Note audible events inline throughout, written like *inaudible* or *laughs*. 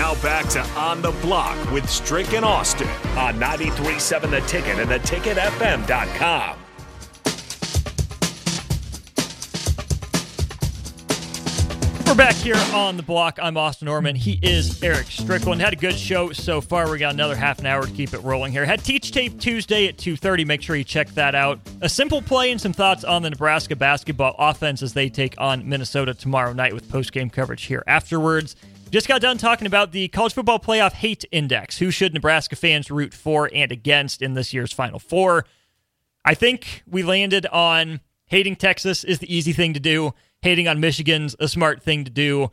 Now back to On the Block with Strick and Austin on 93.7 The Ticket and theticketfm.com. We're back here on the block. I'm Austin Norman. He is Eric Strickland. Had a good show so far. We got another half an hour to keep it rolling here. Had Teach Tape Tuesday at 2:30. Make sure you check that out. A simple play and some thoughts on the Nebraska basketball offense as they take on Minnesota tomorrow night with post-game coverage here afterwards. Just got done talking about the college football playoff hate index. Who should Nebraska fans root for and against in this year's Final Four? I think we landed on hating Texas is the easy thing to do hating on Michigan's a smart thing to do.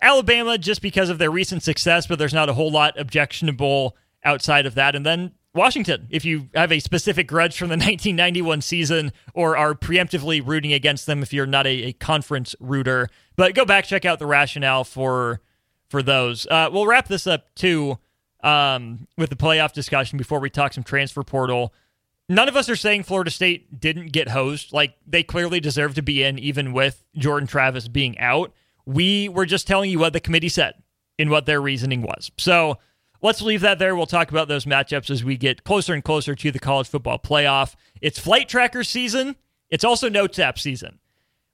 Alabama, just because of their recent success, but there's not a whole lot objectionable outside of that. And then Washington, if you have a specific grudge from the *laughs* 1991 season or are preemptively rooting against them if you're not a, a conference rooter. But go back, check out the rationale for for those. Uh, we'll wrap this up too um, with the playoff discussion before we talk some transfer portal none of us are saying Florida State didn't get hosed. Like they clearly deserve to be in, even with Jordan Travis being out. We were just telling you what the committee said and what their reasoning was. So let's leave that there. We'll talk about those matchups as we get closer and closer to the college football playoff. It's flight tracker season. It's also notes app season.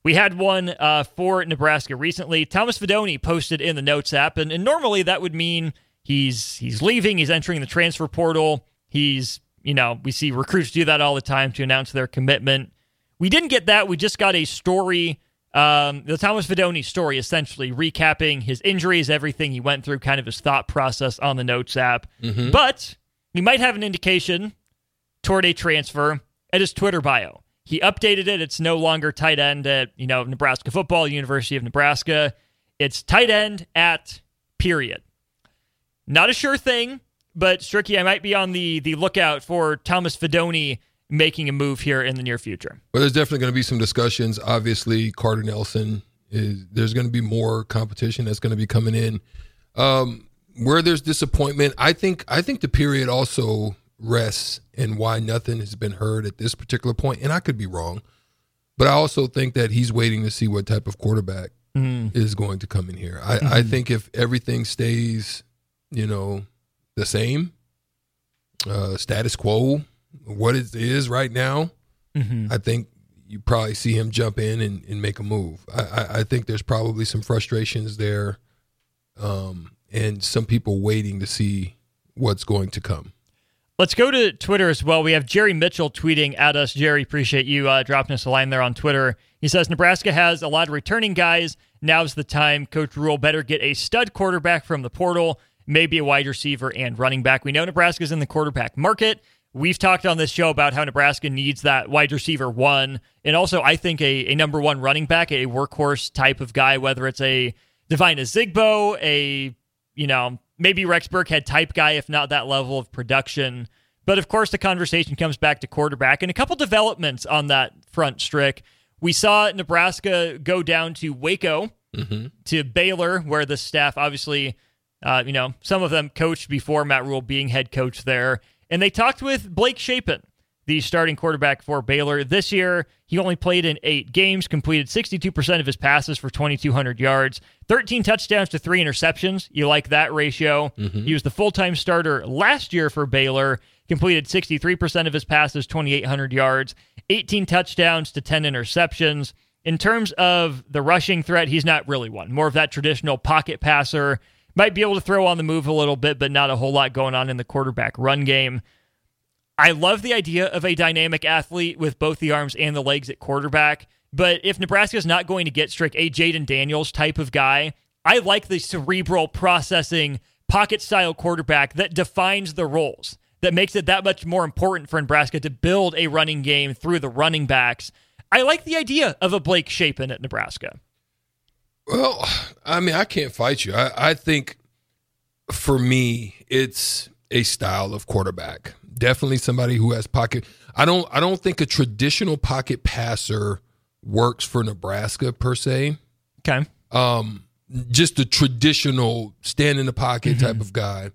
We had one uh, for Nebraska recently. Thomas Fidone posted in the notes app, and, and normally that would mean he's he's leaving, he's entering the transfer portal, he's you know, we see recruits do that all the time to announce their commitment. We didn't get that. We just got a story, um, the Thomas Fidone story, essentially recapping his injuries, everything he went through, kind of his thought process on the Notes app. Mm-hmm. But we might have an indication toward a transfer at his Twitter bio. He updated it. It's no longer tight end at, you know, Nebraska football, University of Nebraska. It's tight end at period. Not a sure thing. But Stricky, I might be on the the lookout for Thomas Fidone making a move here in the near future. Well, there's definitely going to be some discussions. Obviously, Carter Nelson is there's going to be more competition that's going to be coming in. Um, where there's disappointment, I think I think the period also rests and why nothing has been heard at this particular point. And I could be wrong, but I also think that he's waiting to see what type of quarterback mm. is going to come in here. I, mm-hmm. I think if everything stays, you know, the same, uh, status quo, what it is right now, mm-hmm. I think you probably see him jump in and, and make a move. I, I, I, think there's probably some frustrations there, um, and some people waiting to see what's going to come. Let's go to Twitter as well. We have Jerry Mitchell tweeting at us. Jerry, appreciate you uh, dropping us a line there on Twitter. He says Nebraska has a lot of returning guys. Now's the time. Coach Rhule better get a stud quarterback from the portal maybe a wide receiver and running back. We know Nebraska's in the quarterback market. We've talked on this show about how Nebraska needs that wide receiver one, and also I think a, a number one running back, a workhorse type of guy, whether it's a Devine Ozigbo, a you know maybe Rex Burkhead type guy, if not that level of production. But of course, the conversation comes back to quarterback and a couple developments on that front. Strick, we saw Nebraska go down to Waco mm-hmm. to Baylor, where the staff obviously uh, you know, some of them coached before Matt Rhule being head coach there. And they talked with Blake Shapen, the starting quarterback for Baylor. This year, he only played in eight games, completed 62% of his passes for 2,200 yards, 13 touchdowns to three interceptions. You like that ratio. Mm-hmm. He was the full time starter last year for Baylor, completed 63% of his passes, 2,800 yards, 18 touchdowns to 10 interceptions. In terms of the rushing threat, he's not really one. More of that traditional pocket passer Might be able to throw on the move a little bit, but not a whole lot going on in the quarterback run game. I love the idea of a dynamic athlete with both the arms and the legs at quarterback. But if Nebraska is not going to get Strick a Jayden Daniels type of guy, I like the cerebral processing pocket style quarterback that defines the roles, that makes it that much more important for Nebraska to build a running game through the running backs. I like the idea of a Blake Shapen at Nebraska. Well, I mean, I can't fight you. I, I think for me, it's a style of quarterback. Definitely somebody who has pocket. I don't. I don't think a traditional pocket passer works for Nebraska per se. Okay. Um, just a traditional stand in the pocket type of guy.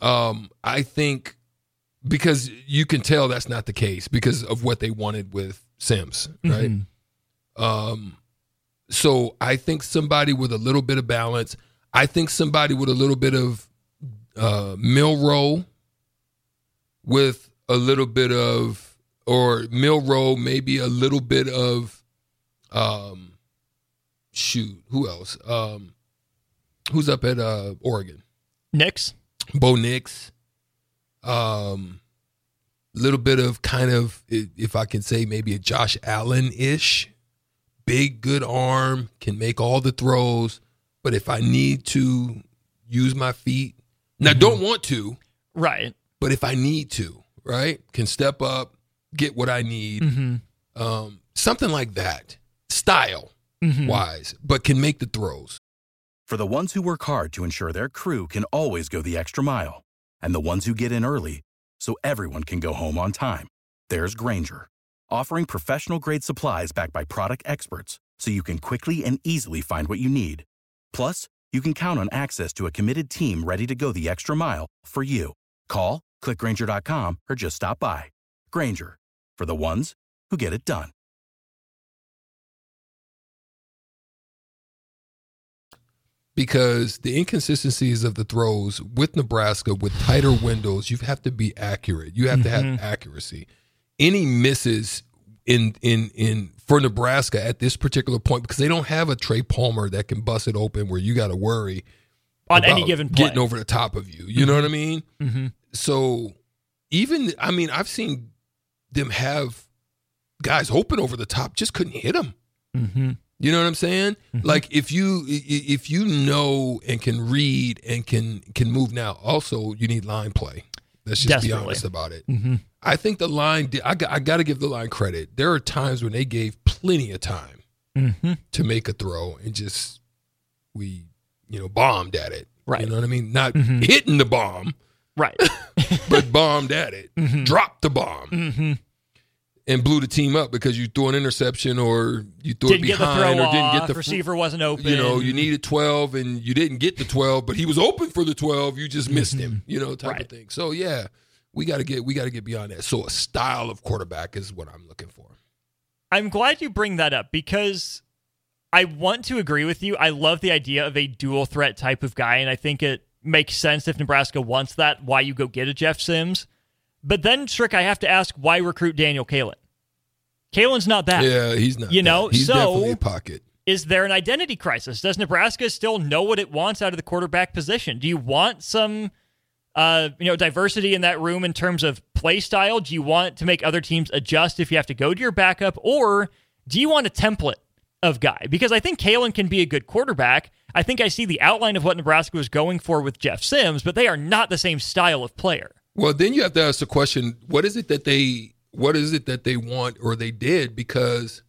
Um, I think because you can tell that's not the case because of what they wanted with Sims, right? Um, so I think somebody with a little bit of balance. I think somebody with a little bit of uh, Milrow, with a little bit of, or Milroe, maybe a little bit of, um, shoot, who else? Um, who's up at uh, Oregon? Nix. Bo Nix. Um, little bit of kind of, if I can say, maybe a Josh Allen ish. Big, good arm, can make all the throws. But if I need to use my feet, now don't want to, Right. But if I need to, right, can step up, get what I need, um, something like that, style wise, but can make the throws. For the ones who work hard to ensure their crew can always go the extra mile, and the ones who get in early so everyone can go home on time, there's Grainger, offering professional grade supplies backed by product experts so you can quickly and easily find what you need. Plus, you can count on access to a committed team ready to go the extra mile for you. Call, clickgranger.com, or just stop by. Grainger, for the ones who get it done. because the inconsistencies of the throws with Nebraska with tighter windows, you have to be accurate. You have to have mm-hmm. accuracy. Any misses in in in for Nebraska at this particular point because they don't have a Trey Palmer that can bust it open where you got to worry On any given play. getting over the top of you. You know what I mm-hmm. mean? Mm-hmm. So even I mean I've seen them have guys open over the top, just couldn't hit them. Mm-hmm. You know what I'm saying? Mm-hmm. Like if you if you know and can read and can can move now, also you need line play. Let's just be honest about it. Mm-hmm. I think the line. I got, I got to give the line credit. There are times when they gave plenty of time to make a throw and just we you know bombed at it. Right. You know what I mean? Not hitting the bomb, Right. *laughs* but bombed at it. Mm-hmm. Dropped the bomb. And blew the team up because you threw an interception or you threw didn't it get the behind throw or didn't get the receiver wasn't open. you know, you needed 12 and you didn't get the 12, but he was open for the 12. You just missed him, you know, type Right. of thing. So, yeah, we got to get we got to get beyond that. So, a style of quarterback is what I'm looking for. I'm glad you bring that up because I want to agree with you. I love the idea of a dual threat type of guy, and I think it makes sense if Nebraska wants that, why you go get a Jeff Sims. But then, Strick, I have to ask, why recruit Daniel Kaelin? Kaelin's not that. Yeah, he's not. You that. know, he's so- definitely a pocket. Is there an identity crisis? Does Nebraska still know what it wants out of the quarterback position? Do you want some uh, you know, diversity in that room in terms of play style? Do you want to make other teams adjust if you have to go to your backup? Or do you want a template of guy? Because I think Kaelin can be a good quarterback. I think I see the outline of what Nebraska was going for with Jeff Sims, but they are not the same style of player. Well, then you have to ask the question: What is it that they? What is it that they want or they did? Because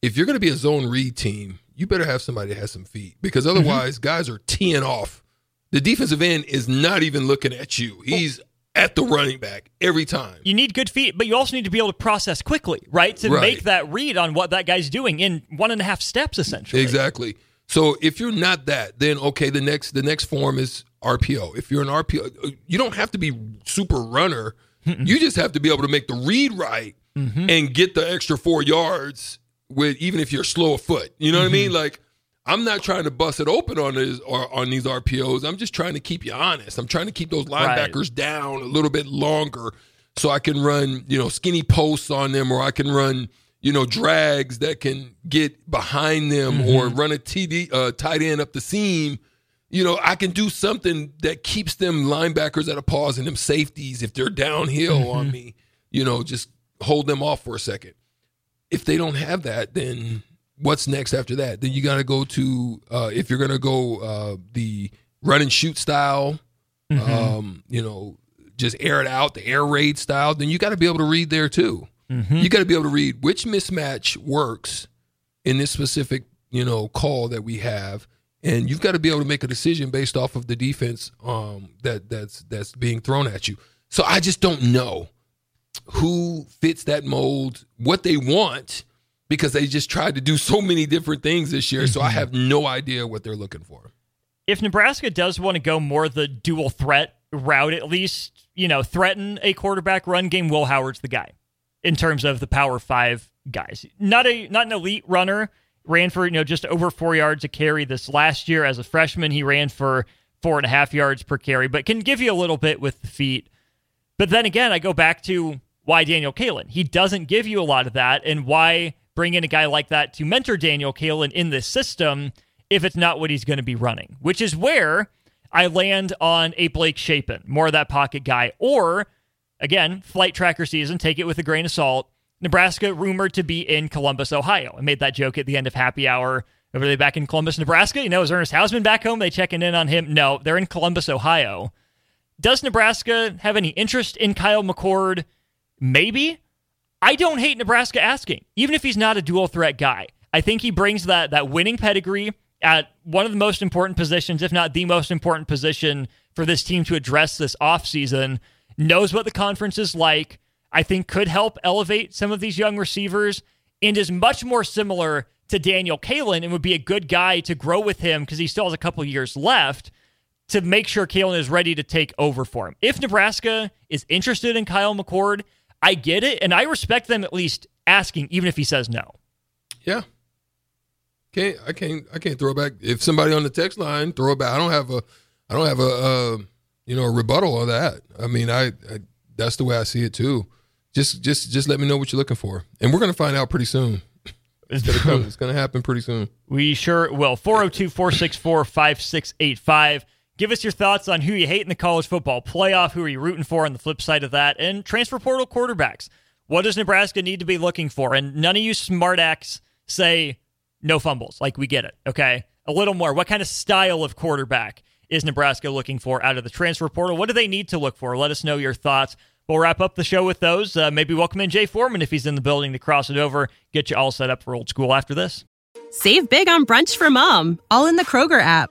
if you're going to be a zone read team, you better have somebody that has some feet. Because Mm-hmm. otherwise, guys are teeing off. The defensive end is not even looking at you. He's at the running back every time. You need good feet, but you also need to be able to process quickly, right? To Right. make that read on what that guy's doing in one and a half steps, essentially. Exactly. So if you're not that, then okay, the next the next form is RPO. If you're an RPO, you don't have to be super runner. You just have to be able to make the read right mm-hmm. and get the extra four yards with even if you're slow of foot. You know what I mean? Mm-hmm. Like I'm not trying to bust it open on this or on these RPOs. I'm just trying to keep you honest. I'm trying to keep those Right. linebackers down a little bit longer so I can run, you know, skinny posts on them or I can run, you know, drags that can get behind them or run a TD uh, tight end up the seam you know, I can do something that keeps them linebackers at a pause and them safeties if they're downhill mm-hmm. on me, you know, just hold them off for a second. If they don't have that, then what's next after that? Then you got to go to uh, if you're going to go uh, the run and shoot style, mm-hmm. um, you know, just air it out, the air raid style. Then you got to be able to read there too. Mm-hmm. You got to be able to read which mismatch works in this specific, you know, call that we have, and you've got to be able to make a decision based off of the defense um, that that's that's being thrown at you. So I just don't know who fits that mold, what they want, because they just tried to do so many different things this year. So I mm-hmm. have no idea what they're looking for. If Nebraska does want to go more the dual threat route, at least, you know, threaten a quarterback run game, Will Howard's the guy in terms of the power five guys. Not a not an elite runner. Ran for, you know, just over four yards a carry this last year. As a freshman, he ran for four and a half yards per carry, but can give you a little bit with the feet. But then again, I go back to why Daniel Kaelin. He doesn't give you a lot of that, and why bring in a guy like that to mentor Daniel Kaelin in this system if it's not what he's going to be running, which is where I land on a Blake Shapen, more of that pocket guy, or again, flight tracker season, take it with a grain of salt. Nebraska rumored to be in Columbus, Ohio. I made that joke at the end of happy hour. Over they back in Columbus, Nebraska? You know, is Ernest Hausmann back home? They checking in on him? No, they're in Columbus, Ohio. Does Nebraska have any interest in Kyle McCord? Maybe. I don't hate Nebraska asking, even if he's not a dual threat guy. I think he brings that that winning pedigree at one of the most important positions, if not the most important position for this team to address this offseason knows what the conference is like. I think could help elevate some of these young receivers and is much more similar to Daniel Kaelin and would be a good guy to grow with him because he still has a couple years left to make sure Kaelin is ready to take over for him. If Nebraska is interested in Kyle McCord, I get it, and I respect them at least asking, even if he says no. Yeah. Can't I can't I can't throw back if somebody on the text line throw it back. I don't have a I don't have a uh, you know, a rebuttal of that. I mean, I, I that's the way I see it too. Just just just let me know what you're looking for, and we're going to find out pretty soon. *laughs* It's gonna, come, it's gonna happen pretty soon. We sure will. 402 464 5685. Give us your thoughts on who you hate in the college football playoff, who are you rooting for on the flip side of that, and transfer portal quarterbacks. What does Nebraska need to be looking for? And none of you smart acts say no fumbles. Like, we get it, okay? A little more. What kind of style of quarterback? is Nebraska looking for out of the transfer portal? What do they need to look for? Let us know your thoughts. We'll wrap up the show with those. Uh, maybe welcome in Jay Foreman if he's in the building to cross it over, get you all set up for old school after this. Save big on brunch for mom, all in the Kroger app.